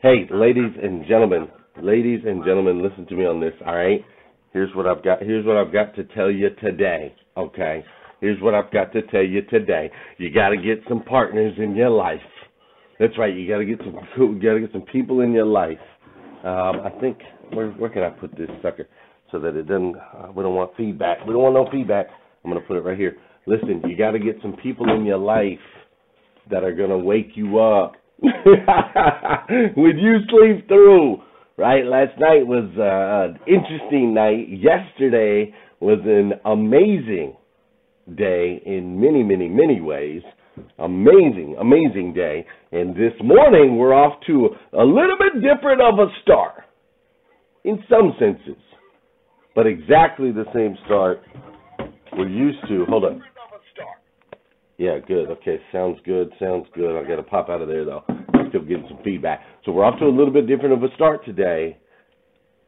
Hey, ladies and gentlemen, ladies and gentlemen, listen to me on this, all right? Here's what I've got. Here's what I've got to tell you today, okay? Here's what I've got to tell you today. You got to get some partners in your life. That's right. You got to get some. Got to get some people in your life. Um, I think where where can I put this sucker so that it doesn't? Uh, we don't want feedback. We don't want no feedback. I'm gonna put it right here. Listen, you got to get some people in your life that are gonna wake you up when you sleep through. Right? Last night was uh, an interesting night. Yesterday was an amazing day in many, many, many ways. Amazing, amazing day. And this morning we're off to a little bit different of a start in some senses, but exactly the same start we're used to. Hold on. Yeah, good. Okay, sounds good. Sounds good. I got to pop out of there though. Still getting some feedback. So we're off to a little bit different of a start today,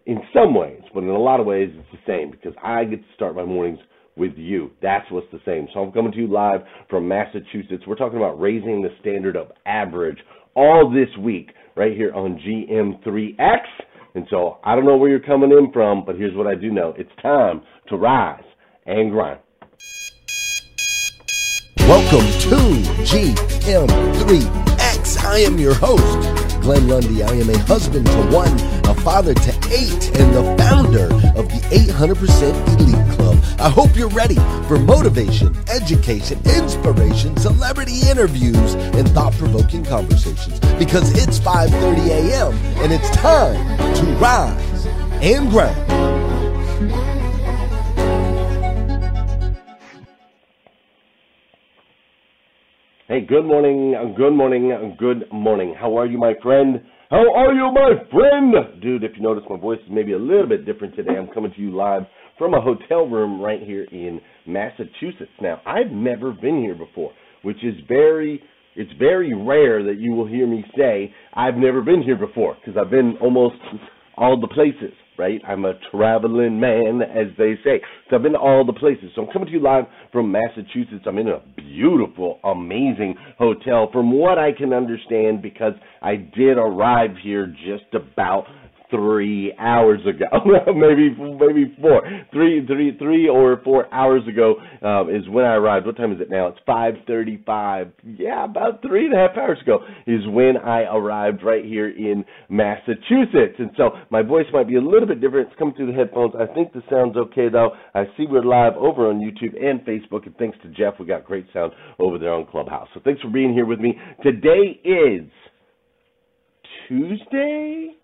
in some ways, but in a lot of ways it's the same because I get to start my mornings with you. That's what's the same. So I'm coming to you live from Massachusetts. We're talking about raising the standard of average all this week right here on GM3X. And so I don't know where you're coming in from, but here's what I do know. It's time to rise and grind. Welcome to GM3X. I am your host, Glenn Lundy. I am a husband to one, a father to eight, and the founder of the 800% Elite Club. I hope you're ready for motivation, education, inspiration, celebrity interviews, and thought-provoking conversations because it's 5:30 a.m. and it's time to rise and grind. Hey, good morning, good morning, good morning. How are you, my friend? How are you, my friend? Dude, if you notice, my voice is maybe a little bit different today. I'm coming to you live from a hotel room right here in Massachusetts. Now, I've never been here before, which is very, it's very rare that you will hear me say I've never been here before because I've been almost all the places right? I'm a traveling man, as they say. So I've been to all the places. So I'm coming to you live from Massachusetts. I'm in a beautiful, amazing hotel, from what I can understand, because I did arrive here just about three hours ago, maybe maybe four, three three three or four hours ago um, is when I arrived. What time is it now? It's five thirty-five. Yeah, about three and a half hours ago is when I arrived right here in Massachusetts. And so my voice might be a little bit different. It's coming through the headphones. I think the sound's okay though. I see we're live over on YouTube and Facebook, and thanks to Jeff, we got great sound over there on Clubhouse. So thanks for being here with me. Today is Tuesday.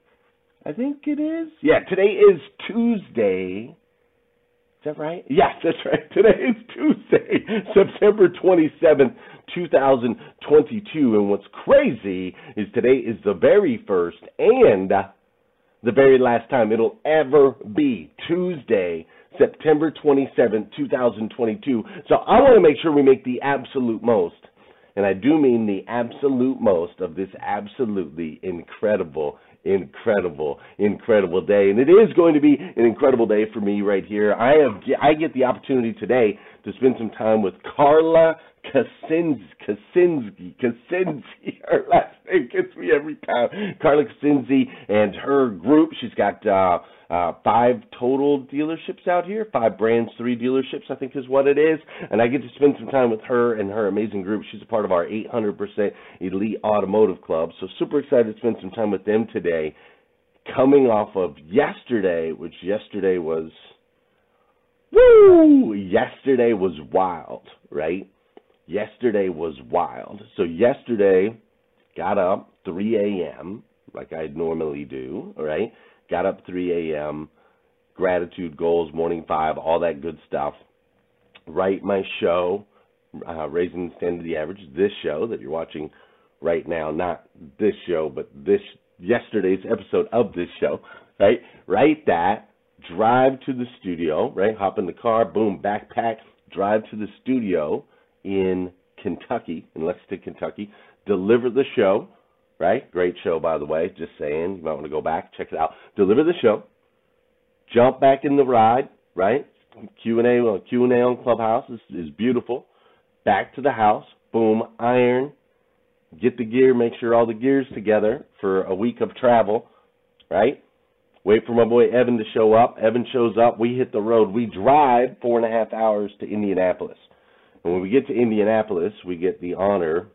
I think it is. Yeah, today is Tuesday. Is that right? Yes, that's right. Today is Tuesday, September 27th, 2022. And what's crazy is today is the very first and the very last time it'll ever be Tuesday, September 27th, 2022. So I want to make sure we make the absolute most and I do mean the absolute most of this absolutely incredible, incredible, incredible day. And it is going to be an incredible day for me right here. I have I get the opportunity today to spend some time with Carla Kaczynski. Kaczynski. Kaczynski. Her last name gets me every time. Carla Kaczynski and her group. She's got uh, uh, five total dealerships out here, five brands, three dealerships, I think is what it is. And I get to spend some time with her and her amazing group. She's a part of our 800% Elite Automotive Club. So super excited to spend some time with them today. Coming off of yesterday, which yesterday was, woo! Yesterday was wild, right? Yesterday was wild. So yesterday, got up 3 a.m. like I normally do, right? Got up 3 a.m., gratitude goals, morning five, all that good stuff. Write my show, uh, Raising the Standard of the Average, this show that you're watching right now, not this show, but this yesterday's episode of this show, right? Write that, drive to the studio, right? Hop in the car, boom, backpack, drive to the studio in Kentucky, in Lexington, Kentucky, deliver the show, right? Great show, by the way. Just saying, you might want to go back check it out. Deliver the show, jump back in the ride, right? Q and A, well, Q and A on Clubhouse is, is beautiful. Back to the house, boom, iron, get the gear, make sure all the gear's together for a week of travel, right? Wait for my boy Evan to show up. Evan shows up. We hit the road. We drive four and a half hours to Indianapolis. And when we get to Indianapolis, we get the honor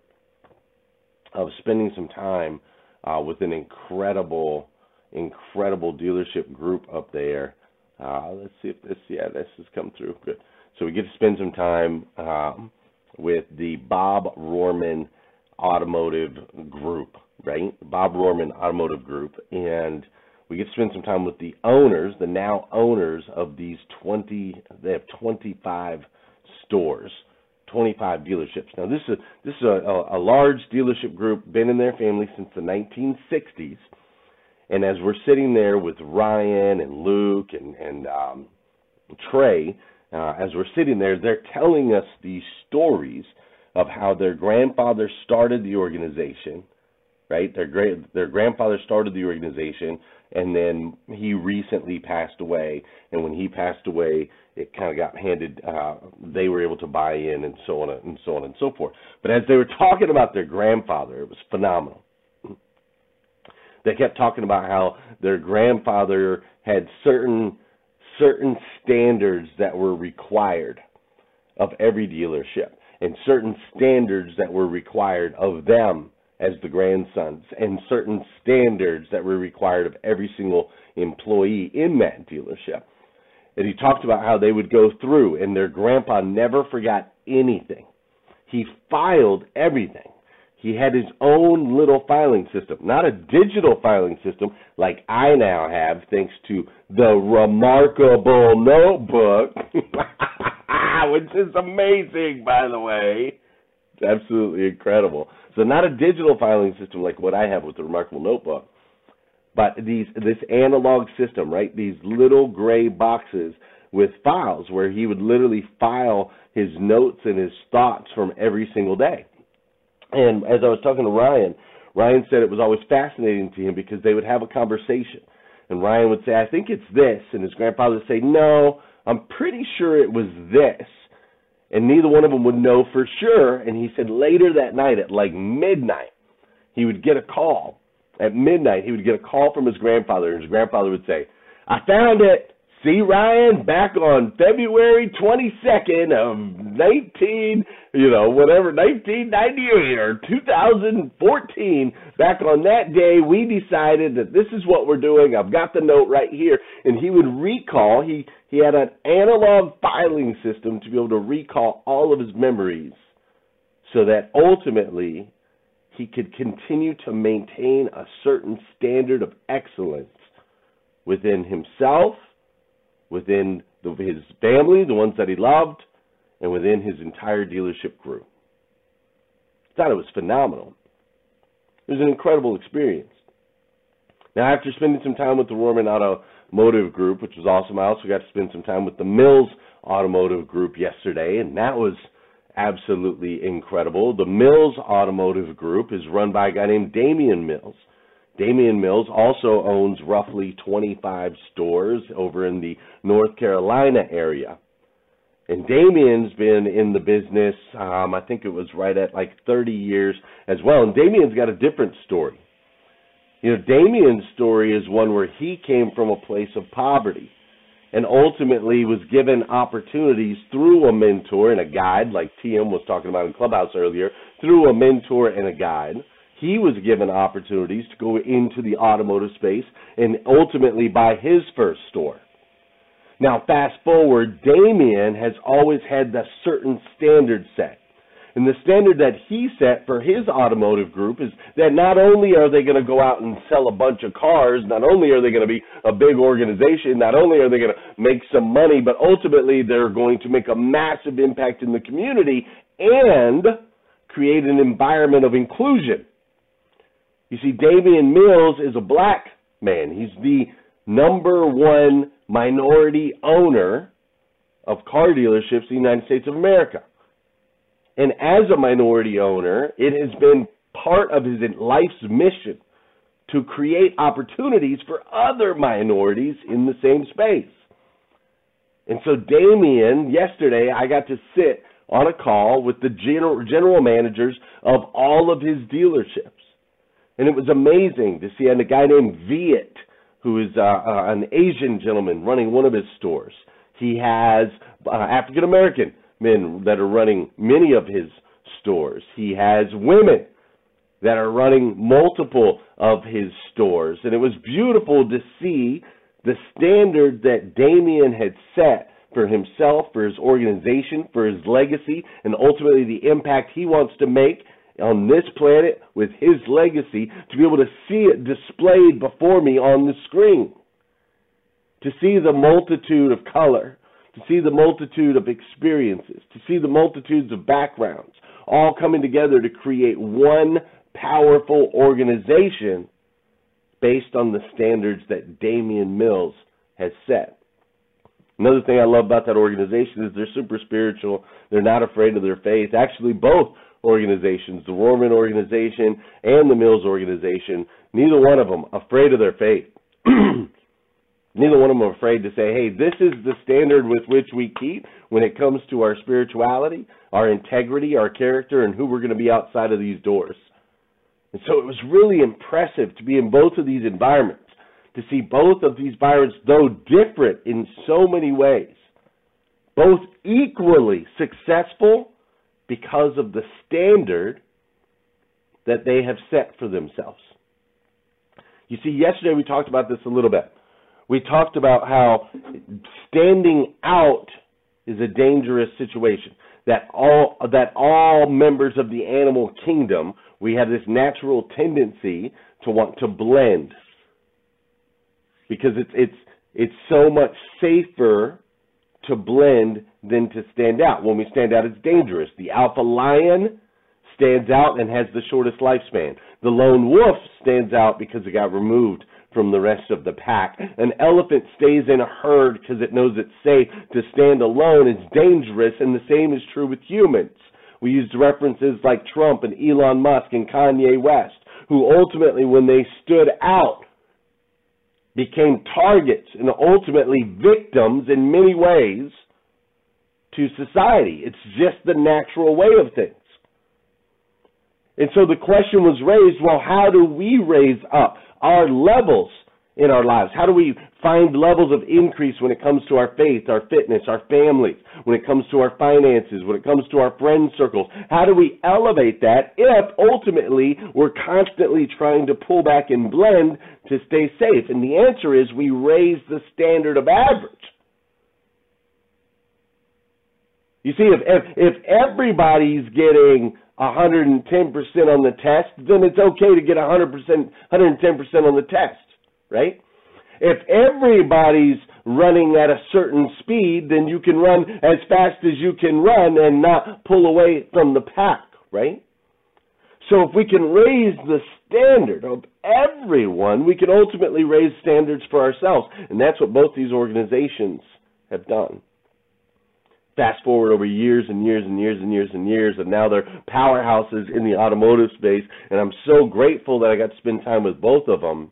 of spending some time uh, with an incredible, incredible dealership group up there. Uh, let's see if this, yeah, this has come through. Good. So we get to spend some time um, with the Bob Rohrman Automotive Group, right? Bob Rohrman Automotive Group, and we get to spend some time with the owners, the now owners of these 20. They have 25 stores, 25 dealerships. Now this is this is a, a large dealership group, been in their family since the 1960s. And as we're sitting there with Ryan and Luke and and um, Trey, uh, as we're sitting there, they're telling us these stories of how their grandfather started the organization, right? Their great their grandfather started the organization, and then he recently passed away. And when he passed away, it kind of got handed. Uh, they were able to buy in, and so on and so on and so forth. But as they were talking about their grandfather, it was phenomenal. They kept talking about how their grandfather had certain certain standards that were required of every dealership and certain standards that were required of them as the grandsons and certain standards that were required of every single employee in that dealership. And he talked about how they would go through and their grandpa never forgot anything. He filed everything. He had his own little filing system, not a digital filing system like I now have, thanks to the remarkable notebook, which is amazing, by the way. It's absolutely incredible. So, not a digital filing system like what I have with the remarkable notebook, but these this analog system, right? These little gray boxes with files where he would literally file his notes and his thoughts from every single day. And as I was talking to Ryan, Ryan said it was always fascinating to him because they would have a conversation. And Ryan would say, I think it's this. And his grandfather would say, No, I'm pretty sure it was this. And neither one of them would know for sure. And he said later that night, at like midnight, he would get a call. At midnight, he would get a call from his grandfather, and his grandfather would say, I found it. See Ryan back on February 22nd of 19, you know, whatever, 1998 or 2014. Back on that day, we decided that this is what we're doing. I've got the note right here. And he would recall, he, he had an analog filing system to be able to recall all of his memories so that ultimately he could continue to maintain a certain standard of excellence within himself within the, his family, the ones that he loved, and within his entire dealership group. I thought it was phenomenal. It was an incredible experience. Now, after spending some time with the Rohrman Automotive Group, which was awesome, I also got to spend some time with the Mills Automotive Group yesterday, and that was absolutely incredible. The Mills Automotive Group is run by a guy named Damian Mills. Damian Mills also owns roughly 25 stores over in the North Carolina area. And Damian's been in the business, um, I think it was right at like 30 years as well. And Damian's got a different story. You know, Damian's story is one where he came from a place of poverty and ultimately was given opportunities through a mentor and a guide, like TM was talking about in Clubhouse earlier, through a mentor and a guide he was given opportunities to go into the automotive space and ultimately buy his first store. Now, fast forward, Damian has always had the certain standard set. And the standard that he set for his automotive group is that not only are they going to go out and sell a bunch of cars, not only are they going to be a big organization, not only are they going to make some money, but ultimately they're going to make a massive impact in the community and create an environment of inclusion. You see, Damian Mills is a black man. He's the number one minority owner of car dealerships in the United States of America. And as a minority owner, it has been part of his life's mission to create opportunities for other minorities in the same space. And so, Damian, yesterday, I got to sit on a call with the general, general managers of all of his dealerships. And it was amazing to see and a guy named Viet, who is uh, uh, an Asian gentleman running one of his stores. He has uh, African American men that are running many of his stores. He has women that are running multiple of his stores. And it was beautiful to see the standard that Damian had set for himself, for his organization, for his legacy, and ultimately the impact he wants to make on this planet with his legacy to be able to see it displayed before me on the screen. To see the multitude of color, to see the multitude of experiences, to see the multitudes of backgrounds all coming together to create one powerful organization based on the standards that Damian Mills has set. Another thing I love about that organization is they're super spiritual. They're not afraid of their faith. Actually, both organizations, the Rohrman organization and the Mills organization, neither one of them afraid of their faith. neither one of them afraid to say, hey, this is the standard with which we keep when it comes to our spirituality, our integrity, our character, and who we're going to be outside of these doors. And so it was really impressive to be in both of these environments, to see both of these environments, though different in so many ways, both equally successful because of the standard that they have set for themselves. You see, yesterday we talked about this a little bit. We talked about how standing out is a dangerous situation. That all that all members of the animal kingdom we have this natural tendency to want to blend because it's it's it's so much safer to blend than to stand out. When we stand out, it's dangerous. The alpha lion stands out and has the shortest lifespan. The lone wolf stands out because it got removed from the rest of the pack. An elephant stays in a herd because it knows it's safe. To stand alone is dangerous, and the same is true with humans. We used references like Trump and Elon Musk and Kanye West, who ultimately, when they stood out, became targets and ultimately victims in many ways to society. It's just the natural way of things. And so the question was raised well, how do we raise up our levels in our lives? How do we find levels of increase when it comes to our faith, our fitness, our families, when it comes to our finances, when it comes to our friend circles? How do we elevate that if ultimately we're constantly trying to pull back and blend to stay safe? And the answer is we raise the standard of average. You see, if, if, if everybody's getting 110% on the test, then it's okay to get 100%, 110% on the test right? If everybody's running at a certain speed, then you can run as fast as you can run and not pull away from the pack, right? So if we can raise the standard of everyone, we can ultimately raise standards for ourselves. And that's what both these organizations have done. Fast forward over years and years and years and years and years, and now they're powerhouses in the automotive space. And I'm so grateful that I got to spend time with both of them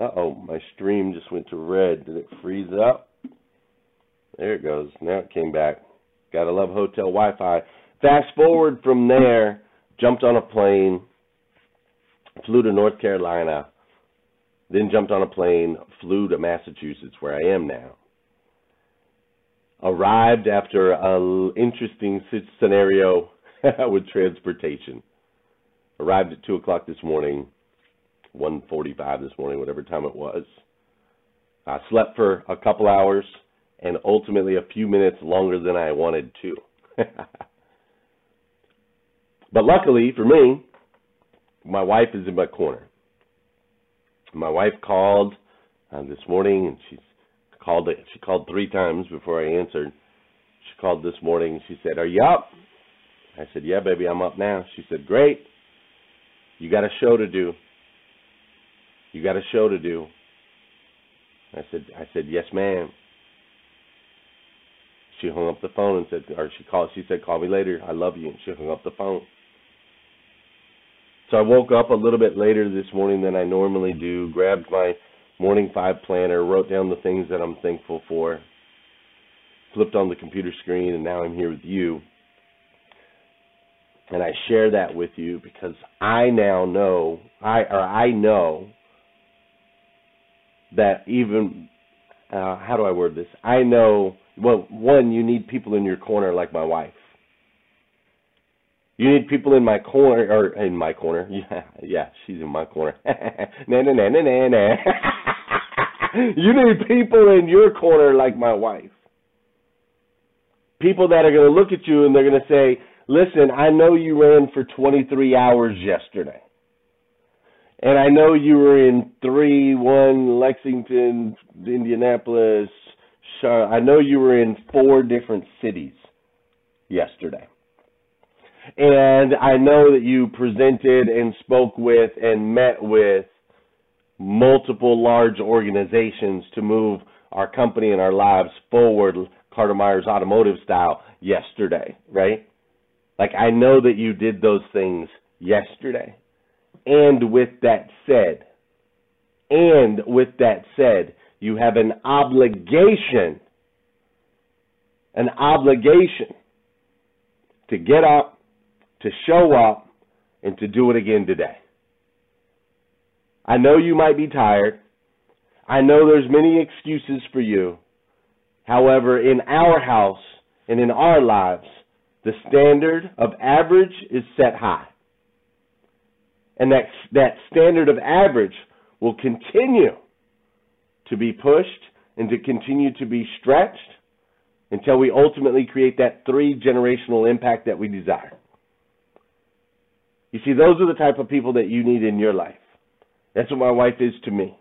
uh oh, my stream just went to red. Did it freeze up? There it goes. Now it came back. Gotta love hotel Wi Fi. Fast forward from there, jumped on a plane, flew to North Carolina, then jumped on a plane, flew to Massachusetts, where I am now. Arrived after an interesting scenario with transportation. Arrived at 2 o'clock this morning 1:45 this morning, whatever time it was. I slept for a couple hours and ultimately a few minutes longer than I wanted to. but luckily for me, my wife is in my corner. My wife called uh, this morning and she called she called 3 times before I answered. She called this morning and she said, "Are you up?" I said, "Yeah, baby, I'm up now." She said, "Great. You got a show to do." You got a show to do. I said, I said, yes, ma'am. She hung up the phone and said, or she called. She said, call me later. I love you. And she hung up the phone. So I woke up a little bit later this morning than I normally do. Grabbed my morning five planner, wrote down the things that I'm thankful for. flipped on the computer screen, and now I'm here with you. And I share that with you because I now know, I or I know that even uh, how do I word this? I know well, one, you need people in your corner like my wife. You need people in my corner, or in my corner. Yeah, yeah, she's in my corner. na na na na na na. you need people in your corner like my wife. People that are going to look at you and they're going to say, "Listen, I know you ran for 23 hours yesterday." And I know you were in 3 1 Lexington, Indianapolis, Charlotte. I know you were in four different cities yesterday. And I know that you presented and spoke with and met with multiple large organizations to move our company and our lives forward, Carter Myers Automotive style, yesterday, right? Like, I know that you did those things yesterday. And with that said, and with that said, you have an obligation, an obligation to get up, to show up, and to do it again today. I know you might be tired. I know there's many excuses for you. However, in our house and in our lives, the standard of average is set high. And that, that standard of average will continue to be pushed and to continue to be stretched until we ultimately create that three generational impact that we desire. You see, those are the type of people that you need in your life. That's what my wife is to me.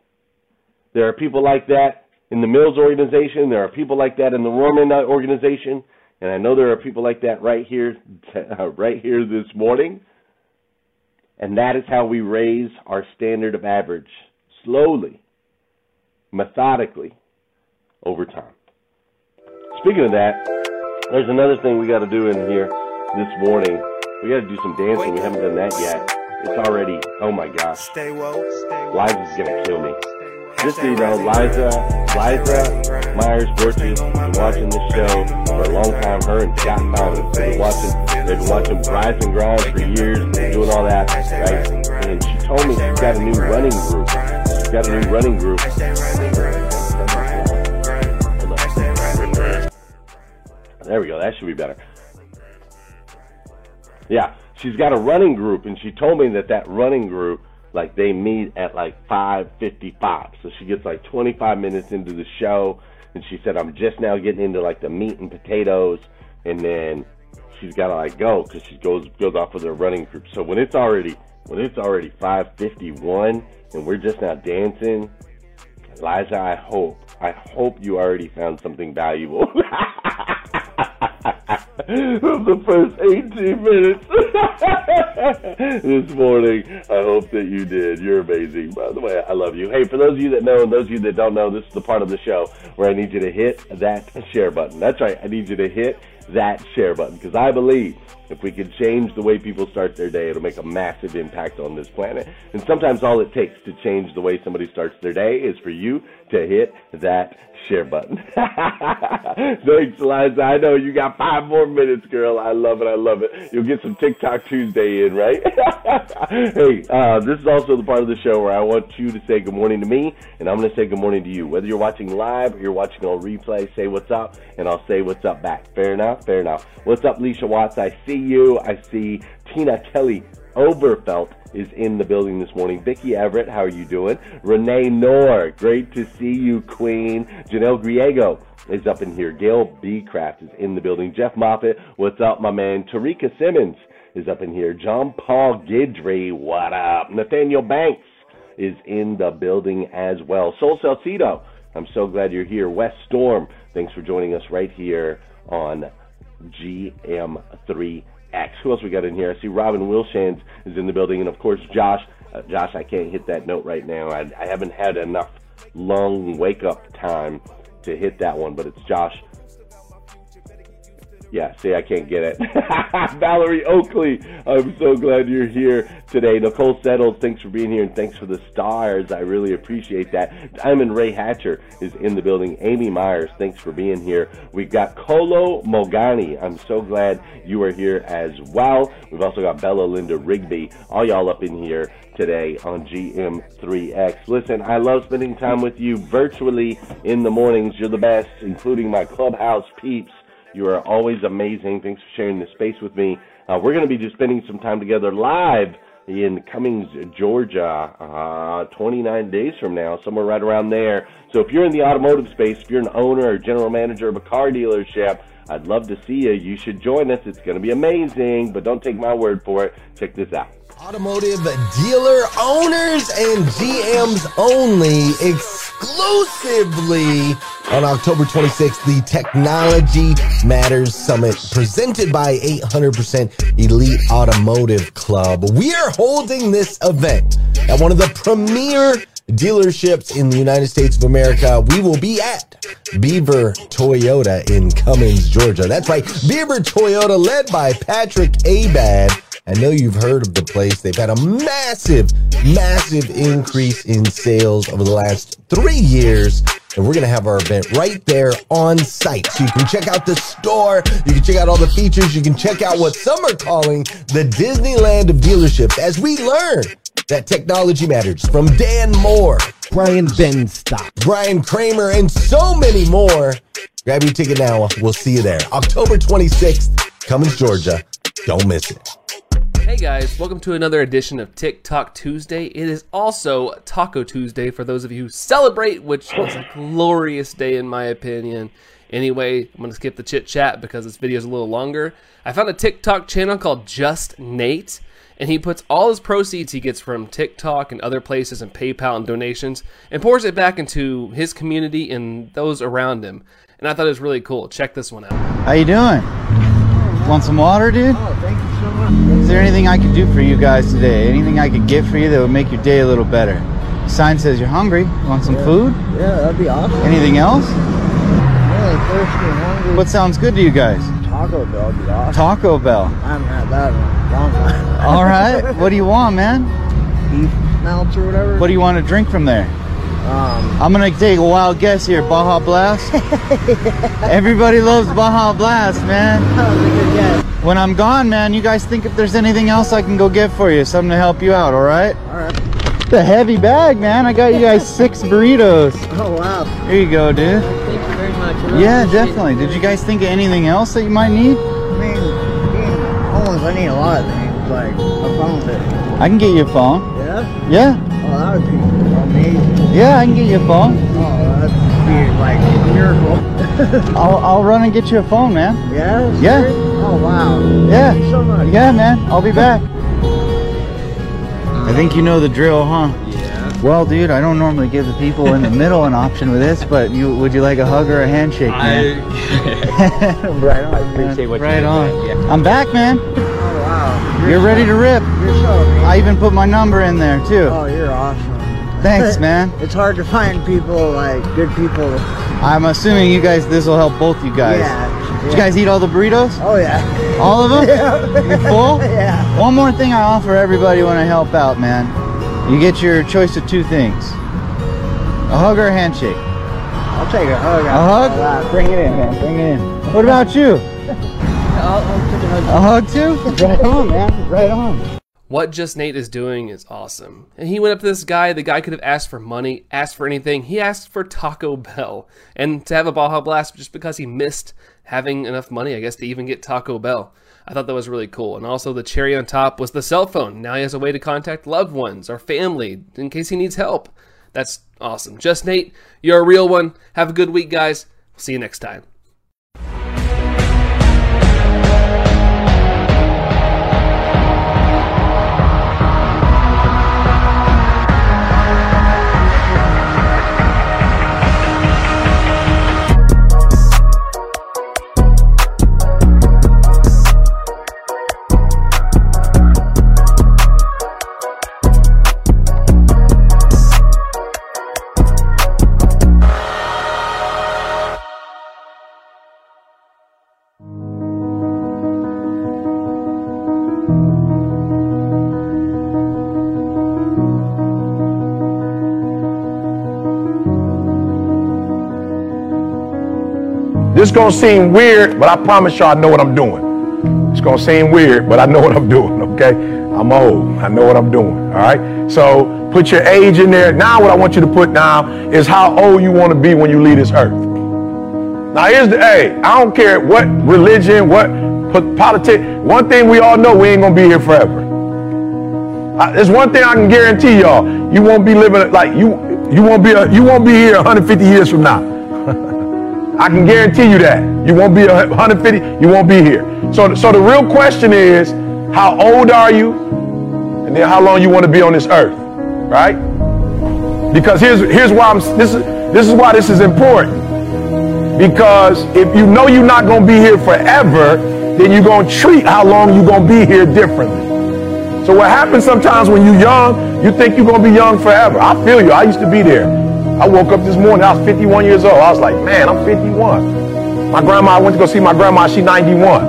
There are people like that in the Mills organization. There are people like that in the Rohrman organization. And I know there are people like that right here, right here this morning. And that is how we raise our standard of average slowly, methodically, over time. Speaking of that, there's another thing we got to do in here this morning. We got to do some dancing. We haven't done that yet. It's already, oh my gosh. Stay woke. Liza's gonna kill me. Just so you know, Liza, Liza Myers has been watching this show for a long time. Her and Scott Thomas have been watching, they've been watching Rise and Grind for years, doing all that, right? And she told me she's got a new running group. She's got a new running group. There we go. That should be better. Yeah, she's got a running group, and she told me that that running group, like they meet at like 5:55. So she gets like 25 minutes into the show, and she said, "I'm just now getting into like the meat and potatoes," and then she's got to like go because she goes goes off with her running group. So when it's already when it's already 5:51 and we're just now dancing, Liza, I hope I hope you already found something valuable. of the first 18 minutes this morning. I hope that you did. You're amazing. By the way, I love you. Hey, for those of you that know and those of you that don't know, this is the part of the show where I need you to hit that share button. That's right. I need you to hit that share button because I believe if we can change the way people start their day, it'll make a massive impact on this planet. And sometimes all it takes to change the way somebody starts their day is for you to hit that share button. Thanks, Liza. I know you got five more minutes, girl. I love it. I love it. You'll get some TikTok Tuesday in, right? hey, uh, this is also the part of the show where I want you to say good morning to me, and I'm going to say good morning to you. Whether you're watching live or you're watching on replay, say what's up, and I'll say what's up back. Fair enough? Fair enough. What's up, Leisha Watts? I see you. I see Tina Kelly Overfelt is in the building this morning. Vicki Everett, how are you doing? Renee Knorr, great to see you, Queen. Janelle Griego is up in here. Gail B. Craft is in the building. Jeff Moffitt, what's up, my man? Tarika Simmons is up in here. John Paul Gidry, what up? Nathaniel Banks is in the building as well. Sol Salcido, I'm so glad you're here. West Storm, thanks for joining us right here on GM3 X. Who else we got in here? I see Robin Wilshans is in the building, and of course Josh. Uh, Josh, I can't hit that note right now. I, I haven't had enough long wake up time to hit that one, but it's Josh. Yeah, see, I can't get it. Valerie Oakley, I'm so glad you're here today. Nicole Settles, thanks for being here and thanks for the stars. I really appreciate that. Diamond Ray Hatcher is in the building. Amy Myers, thanks for being here. We've got Colo Mogani. I'm so glad you are here as well. We've also got Bella Linda Rigby. All y'all up in here today on GM3X. Listen, I love spending time with you virtually in the mornings. You're the best, including my clubhouse peeps. You are always amazing. Thanks for sharing this space with me. Uh, we're going to be just spending some time together live in Cummings, Georgia, uh, 29 days from now, somewhere right around there. So if you're in the automotive space, if you're an owner or general manager of a car dealership, I'd love to see you. You should join us. It's going to be amazing, but don't take my word for it. Check this out. Automotive dealer owners and GMs only exclusively on October 26th, the Technology Matters Summit presented by 800% Elite Automotive Club. We are holding this event at one of the premier dealerships in the United States of America. We will be at Beaver Toyota in Cummins, Georgia. That's right, Beaver Toyota led by Patrick Abad. I know you've heard of the place. They've had a massive, massive increase in sales over the last three years. And we're going to have our event right there on site. So you can check out the store. You can check out all the features. You can check out what some are calling the Disneyland of dealerships as we learn that technology matters from Dan Moore, Brian Benstock, Brian Kramer, and so many more. Grab your ticket now. We'll see you there. October 26th, Cummings, Georgia. Don't miss it. Hey guys, welcome to another edition of TikTok Tuesday. It is also Taco Tuesday for those of you who celebrate, which is a glorious day in my opinion. Anyway, I'm going to skip the chit chat because this video is a little longer. I found a TikTok channel called Just Nate, and he puts all his proceeds he gets from TikTok and other places and PayPal and donations and pours it back into his community and those around him. And I thought it was really cool. Check this one out. How you doing? Want some water, dude? Oh, thank you so much. Is there anything I could do for you guys today? Anything I could get for you that would make your day a little better? Sign says you're hungry. Want some food? Yeah, that'd be awesome. Anything else? Thirsty. What sounds good to you guys? Taco Bell awesome. Taco Bell. I haven't had that in a long time. All right. What do you want, man? Beef melts or whatever. What do you want to drink from there? Um, I'm gonna take a wild guess here. Baja Blast. Everybody loves Baja Blast, man. that was a good guess. When I'm gone, man, you guys think if there's anything else I can go get for you, something to help you out, all right? All right. A heavy bag, man. I got you guys six burritos. Oh wow. Here you go, dude. Yeah, definitely. Did you guys think of anything else that you might need? I mean, being homeless, I need a lot of things like a phone. That, I can get you a phone. yeah. Yeah, Oh, that would be amazing. yeah, I can get you a phone. Oh, that'd be like a miracle. I'll, I'll run and get you a phone, man. yeah. Yeah. Oh wow. Yeah. Thank you so much. Yeah, man. I'll be back. I think you know the drill, huh? Yeah. Well, dude, I don't normally give the people in the middle an option with this, but you would you like a hug or a handshake, man? right on. I appreciate what you right did, on. Yeah. I'm back, man. Oh wow. You're ready to rip. You're so amazing. I even put my number in there too. Oh, you're awesome. Thanks, man. It's hard to find people like good people. I'm assuming you guys, this will help both you guys. Yeah. Did you guys eat all the burritos? Oh yeah. All of them? Yeah. You full? Yeah. One more thing I offer everybody when I help out, man. You get your choice of two things. A hug or a handshake? I'll take a hug. A hug? Wow. Bring it in, man. Bring it in. What about you? I'll, I'll take a hug. A hug too? Right on, man. Right on. What Just Nate is doing is awesome. And he went up to this guy. The guy could have asked for money, asked for anything. He asked for Taco Bell and to have a Baja Blast just because he missed having enough money, I guess, to even get Taco Bell. I thought that was really cool. And also, the cherry on top was the cell phone. Now he has a way to contact loved ones or family in case he needs help. That's awesome. Just Nate, you're a real one. Have a good week, guys. See you next time. This gonna seem weird, but I promise y'all I know what I'm doing. It's gonna seem weird, but I know what I'm doing, okay? I'm old. I know what I'm doing. All right. So put your age in there. Now what I want you to put now is how old you want to be when you leave this earth. Now here's the hey, I don't care what religion, what politics. One thing we all know, we ain't gonna be here forever. there's one thing I can guarantee y'all: you won't be living like you. You won't be a, you won't be here 150 years from now. I can guarantee you that you won't be 150. You won't be here. So, so the real question is, how old are you, and then how long you want to be on this earth, right? Because here's here's why I'm this is this is why this is important. Because if you know you're not going to be here forever, then you're going to treat how long you're going to be here differently. So what happens sometimes when you're young, you think you're going to be young forever. I feel you. I used to be there. I woke up this morning, I was 51 years old. I was like, man, I'm 51. My grandma, I went to go see my grandma, she's 91.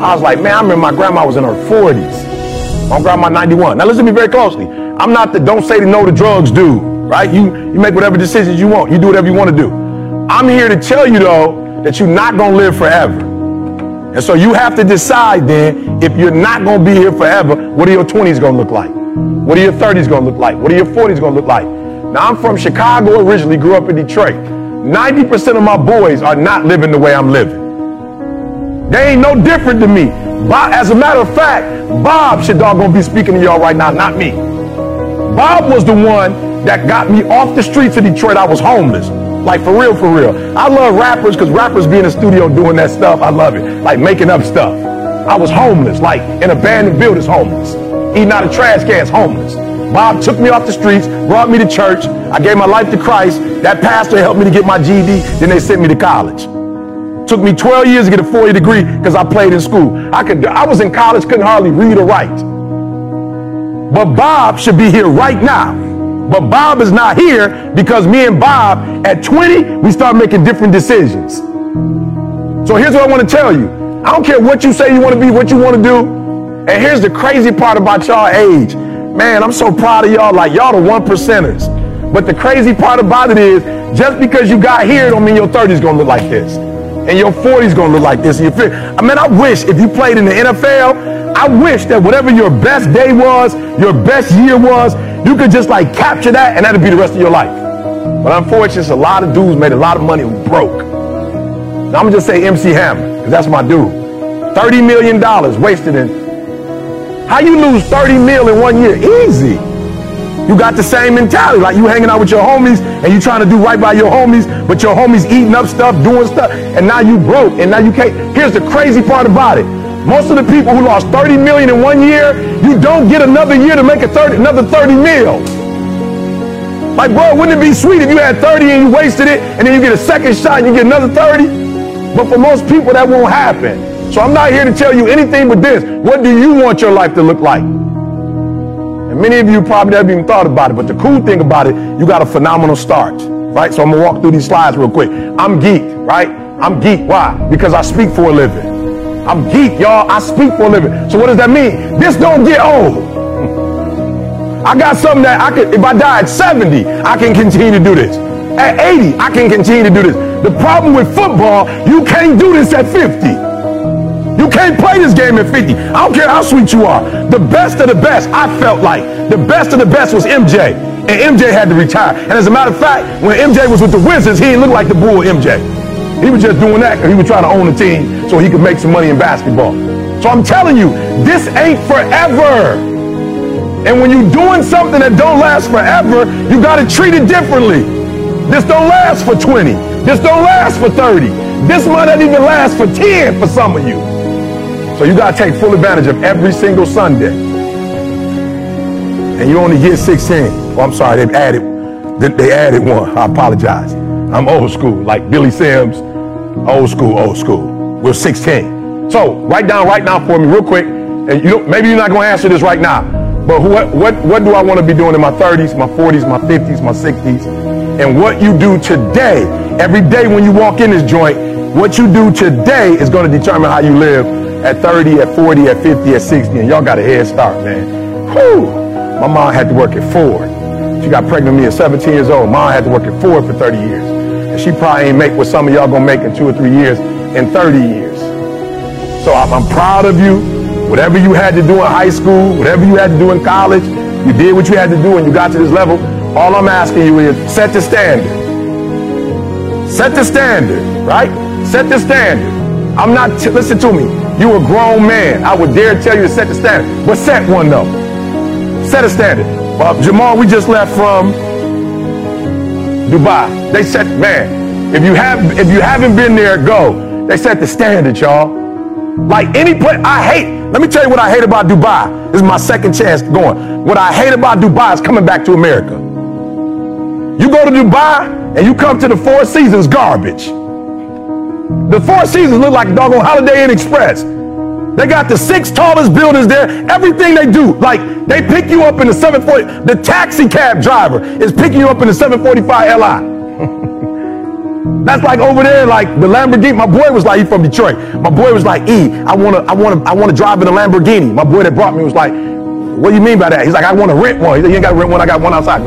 I was like, man, I remember my grandma was in her 40s. My grandma 91. Now listen to me very closely. I'm not the don't say to no to drugs dude, right? You, you make whatever decisions you want. You do whatever you want to do. I'm here to tell you, though, that you're not going to live forever. And so you have to decide then, if you're not going to be here forever, what are your 20s going to look like? What are your 30s going to look like? What are your 40s going to look like? Now, I'm from Chicago originally, grew up in Detroit. 90% of my boys are not living the way I'm living. They ain't no different than me. Bob, as a matter of fact, Bob should doggone be speaking to y'all right now, not me. Bob was the one that got me off the streets of Detroit. I was homeless. Like for real, for real. I love rappers because rappers be in the studio doing that stuff. I love it. Like making up stuff. I was homeless, like in abandoned buildings, homeless. Eating out of trash cans, homeless. Bob took me off the streets, brought me to church. I gave my life to Christ. That pastor helped me to get my GED. Then they sent me to college. Took me 12 years to get a four-year degree because I played in school. I could. I was in college, couldn't hardly read or write. But Bob should be here right now. But Bob is not here because me and Bob at 20, we start making different decisions. So here's what I want to tell you. I don't care what you say you want to be, what you want to do. And here's the crazy part about y'all age. Man, I'm so proud of y'all. Like y'all the one percenters. But the crazy part about it is just because you got here don't mean your 30's gonna look like this. And your 40's gonna look like this. And your I mean, I wish if you played in the NFL, I wish that whatever your best day was, your best year was, you could just like capture that and that'd be the rest of your life. But unfortunately, a lot of dudes made a lot of money who broke. Now I'm gonna just say MC Hammer, because that's my dude. $30 million wasted in. How you lose 30 mil in one year? Easy. You got the same mentality, like you hanging out with your homies and you trying to do right by your homies, but your homies eating up stuff, doing stuff, and now you broke, and now you can't. Here's the crazy part about it. Most of the people who lost 30 million in one year, you don't get another year to make a 30, another 30 mil. Like, bro, wouldn't it be sweet if you had 30 and you wasted it, and then you get a second shot and you get another 30? But for most people, that won't happen. So I'm not here to tell you anything but this. What do you want your life to look like? And many of you probably never even thought about it, but the cool thing about it, you got a phenomenal start, right? So I'm gonna walk through these slides real quick. I'm geek, right? I'm geek. Why? Because I speak for a living. I'm geek, y'all. I speak for a living. So what does that mean? This don't get old. I got something that I could, if I die at 70, I can continue to do this. At 80, I can continue to do this. The problem with football, you can't do this at 50. Can't play this game at 50. I don't care how sweet you are. The best of the best, I felt like, the best of the best was MJ. And MJ had to retire. And as a matter of fact, when MJ was with the Wizards, he didn't look like the bull MJ. He was just doing that because he was trying to own a team so he could make some money in basketball. So I'm telling you, this ain't forever. And when you're doing something that don't last forever, you got to treat it differently. This don't last for 20. This don't last for 30. This might not even last for 10 for some of you. So you got to take full advantage of every single Sunday. And you only get 16. Oh, I'm sorry, they added, they added one. I apologize. I'm old school, like Billy Sims, Old school, old school. We're 16. So write down right now for me real quick. And you maybe you're not going to answer this right now. But what, what, what do I want to be doing in my 30s, my 40s, my 50s, my 60s? And what you do today, every day when you walk in this joint, what you do today is going to determine how you live at 30, at 40, at 50, at 60. And y'all got a head start, man. Whew. My mom had to work at Ford. She got pregnant with me at 17 years old. Mom had to work at Ford for 30 years. And she probably ain't make what some of y'all gonna make in two or three years in 30 years. So I'm, I'm proud of you. Whatever you had to do in high school, whatever you had to do in college, you did what you had to do and you got to this level. All I'm asking you is set the standard. Set the standard, right? Set the standard. I'm not, listen to me. You a grown man. I would dare tell you to set the standard. But set one though. Set a standard. Well, Jamal, we just left from Dubai. They said, man, if you have if you haven't been there, go. They set the standard, y'all. Like any place, I hate. Let me tell you what I hate about Dubai. This is my second chance going. What I hate about Dubai is coming back to America. You go to Dubai and you come to the Four Seasons garbage. The Four Seasons look like a doggone Holiday Inn Express. They got the six tallest buildings there. Everything they do, like they pick you up in the 740. The taxi cab driver is picking you up in the 745 Li. That's like over there, like the Lamborghini. My boy was like, he from Detroit. My boy was like, E, I wanna, I wanna, I wanna drive in a Lamborghini. My boy that brought me was like, what do you mean by that? He's like, I want to rent one. He said, you ain't got to rent one. I got one outside.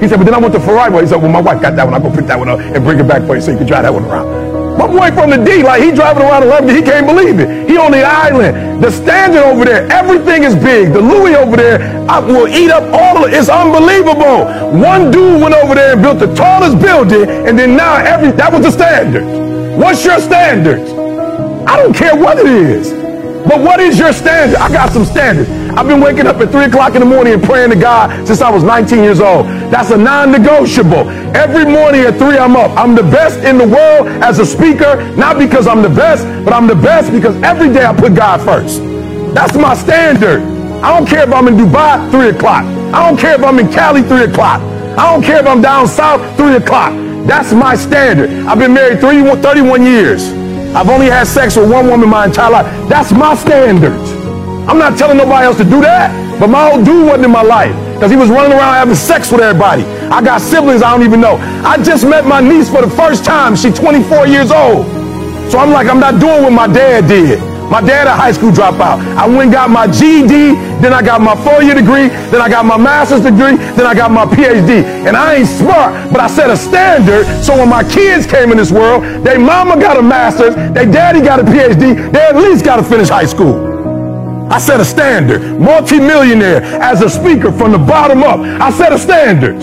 He said, but then I want the Ferrari one. He said, well, my wife got that one. I'll go pick that one up and bring it back for you so you can drive that one around. My boy from the D, like he driving around the Lamborghini, he can't believe it. He on the island. The standard over there, everything is big. The Louis over there I will eat up all of it. It's unbelievable. One dude went over there and built the tallest building, and then now every that was the standard. What's your standard? I don't care what it is. But what is your standard? I got some standards. I've been waking up at 3 o'clock in the morning and praying to God since I was 19 years old. That's a non-negotiable. Every morning at 3 I'm up. I'm the best in the world as a speaker, not because I'm the best, but I'm the best because every day I put God first. That's my standard. I don't care if I'm in Dubai, 3 o'clock. I don't care if I'm in Cali, 3 o'clock. I don't care if I'm down south, 3 o'clock. That's my standard. I've been married 31, 31 years. I've only had sex with one woman my entire life. That's my standard. I'm not telling nobody else to do that, but my old dude wasn't in my life because he was running around having sex with everybody. I got siblings I don't even know. I just met my niece for the first time. She's 24 years old. So I'm like, I'm not doing what my dad did. My dad a high school dropout. I went got my GED, then I got my four-year degree, then I got my master's degree, then I got my PhD. And I ain't smart, but I set a standard so when my kids came in this world, their mama got a master's, their daddy got a PhD, they at least got to finish high school. I set a standard. Multi-millionaire as a speaker from the bottom up. I set a standard.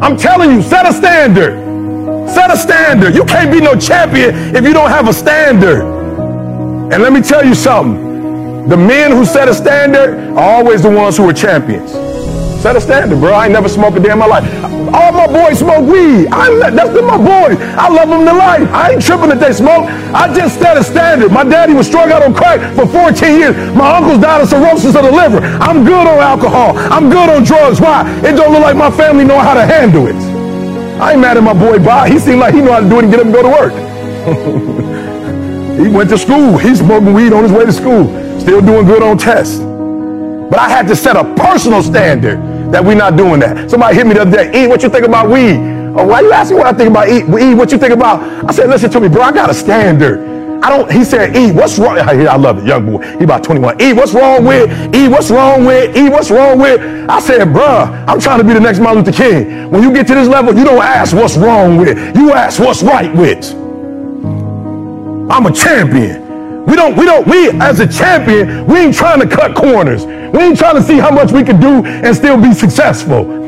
I'm telling you, set a standard. Set a standard. You can't be no champion if you don't have a standard. And let me tell you something. The men who set a standard are always the ones who are champions. Set a standard, bro. I ain't never smoked a day in my life. All my boys smoke weed. I that's my boys. I love them to life. I ain't tripping that they smoke. I just set a standard. My daddy was strung out on crack for 14 years. My uncles died of cirrhosis of the liver. I'm good on alcohol. I'm good on drugs. Why? It don't look like my family know how to handle it. I ain't mad at my boy Bob. He seemed like he know how to do it and get up and go to work. He went to school. He's smoking weed on his way to school. Still doing good on tests. But I had to set a personal standard that we're not doing that. Somebody hit me the other day. E, what you think about weed? Oh, why you asking what I think about E? E, what you think about? I said, listen to me, bro. I got a standard. I don't. He said, E, what's wrong? I love it, young boy. He about 21. E, what's wrong with? E, what's wrong with? E, what's wrong with? I said, bruh, I'm trying to be the next Martin Luther King. When you get to this level, you don't ask what's wrong with. You ask what's right with. I'm a champion. We don't, we don't, we as a champion, we ain't trying to cut corners. We ain't trying to see how much we can do and still be successful.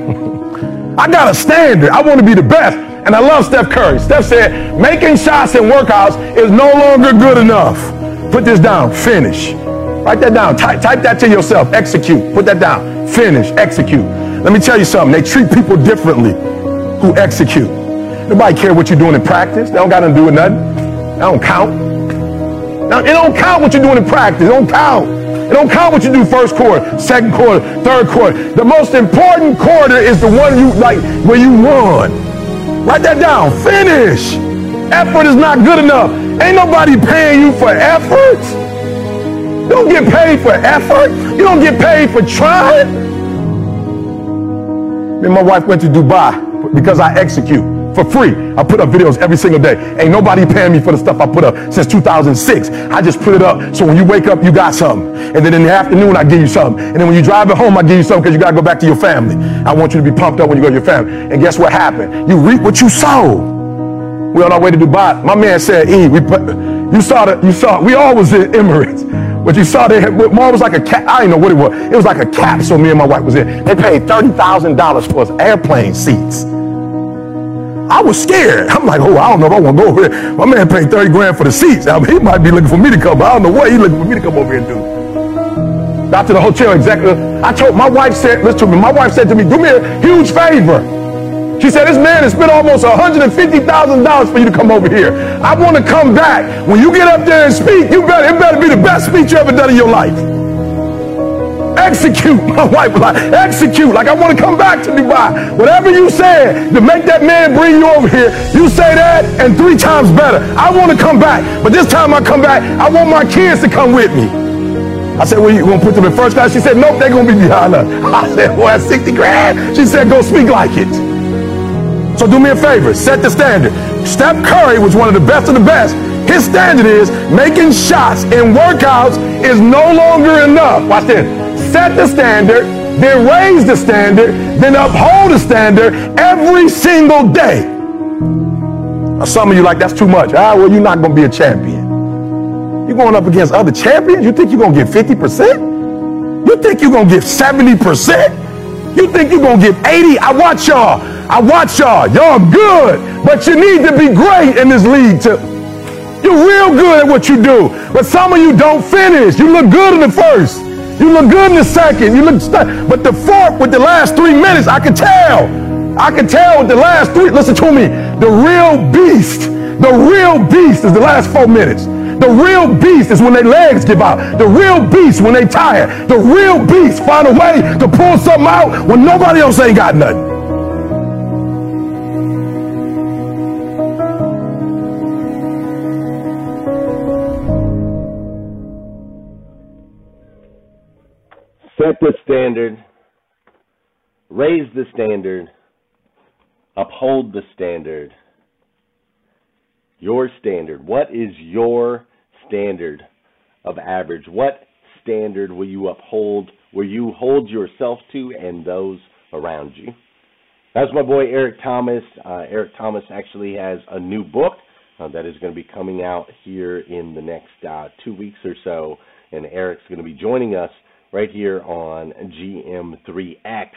I got a standard. I want to be the best. And I love Steph Curry. Steph said, making shots in workouts is no longer good enough. Put this down. Finish. Write that down. Type, type that to yourself. Execute. Put that down. Finish. Execute. Let me tell you something. They treat people differently who execute. Nobody care what you're doing in practice. They don't got to do with nothing. That don't count. Now, it don't count what you're doing in practice. It don't count. It don't count what you do first quarter, second quarter, third quarter. The most important quarter is the one you like where you won. Write that down. Finish. Effort is not good enough. Ain't nobody paying you for effort. You don't get paid for effort. You don't get paid for trying. Me and my wife went to Dubai because I execute for free. I put up videos every single day. Ain't nobody paying me for the stuff I put up since 2006. I just put it up so when you wake up, you got something. And then in the afternoon, I give you something. And then when you drive it home, I give you something because you got to go back to your family. I want you to be pumped up when you go to your family. And guess what happened? You reap what you sow. We're on our way to Dubai. My man said, E, we put, you saw the, you saw, we all was in Emirates. But you saw they had, mom was like a cat, I didn't know what it was. It was like a capsule me and my wife was in. They paid $30,000 for us airplane seats. I was scared. I'm like, oh, I don't know if I want to go over there. My man paid 30 grand for the seats. I mean, he might be looking for me to come. I don't know what he's looking for me to come over here and do. Got to the hotel executive. I told my wife said, listen to me. My wife said to me, do me a huge favor. She said, this man has spent almost $150,000 for you to come over here. I want to come back. When you get up there and speak, you better, it better be the best speech you ever done in your life. Execute. My wife like, execute. Like I want to come back to Dubai. Whatever you said to make that man bring you over here, you say that and three times better. I want to come back. But this time I come back, I want my kids to come with me. I said, well, you going to put them in first class? She said, nope, they're going to be behind us. I said, well, that's 60 grand. She said, go speak like it. So do me a favor, set the standard. Steph Curry was one of the best of the best. His standard is making shots in workouts is no longer enough. Watch this. Set the standard, then raise the standard, then uphold the standard every single day. Now, some of you like, that's too much. Ah, well, you're not going to be a champion. You're going up against other champions? You think you're going to get 50%? You think you're going to get 70%? You think you're going to get 80? I watch y'all. I watch y'all. Y'all good, but you need to be great in this league too. You're real good at what you do, but some of you don't finish. You look good in the first. You look good in the second. You look, but the fourth with the last three minutes, I can tell. I can tell with the last three. Listen to me. The real beast, the real beast is the last four minutes. The real beast is when their legs give out. The real beast when they tired. The real beast find a way to pull something out when nobody else ain't got nothing. Set the standard, raise the standard, uphold the standard. Your standard. What is your standard of average? What standard will you uphold, will you hold yourself to and those around you? That's my boy Eric Thomas. Uh, Eric Thomas actually has a new book uh, that is going to be coming out here in the next uh, two weeks or so, and Eric's going to be joining us right here on GM3X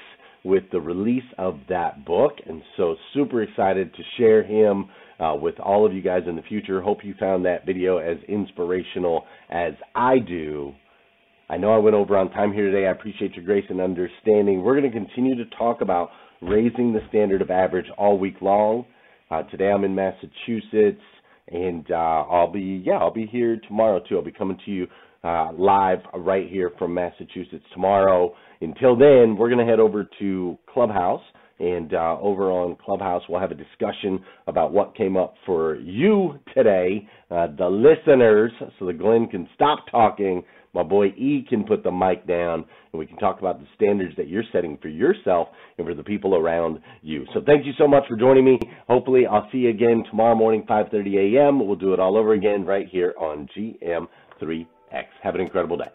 with the release of that book. And so, super excited to share him uh, with all of you guys in the future. Hope you found that video as inspirational as I do. I know I went over on time here today. I appreciate your grace and understanding. We're going to continue to talk about raising the standard of average all week long. Uh, today I'm in Massachusetts, and uh, I'll be yeah I'll be here tomorrow too. I'll be coming to you uh, live right here from Massachusetts tomorrow. Until then, we're going to head over to Clubhouse. And uh, over on Clubhouse, we'll have a discussion about what came up for you today, uh, the listeners, so that Glenn can stop talking. My boy E can put the mic down, and we can talk about the standards that you're setting for yourself and for the people around you. So thank you so much for joining me. Hopefully, I'll see you again tomorrow morning, 5:30 a.m. We'll do it all over again right here on GM3 X. Have an incredible day.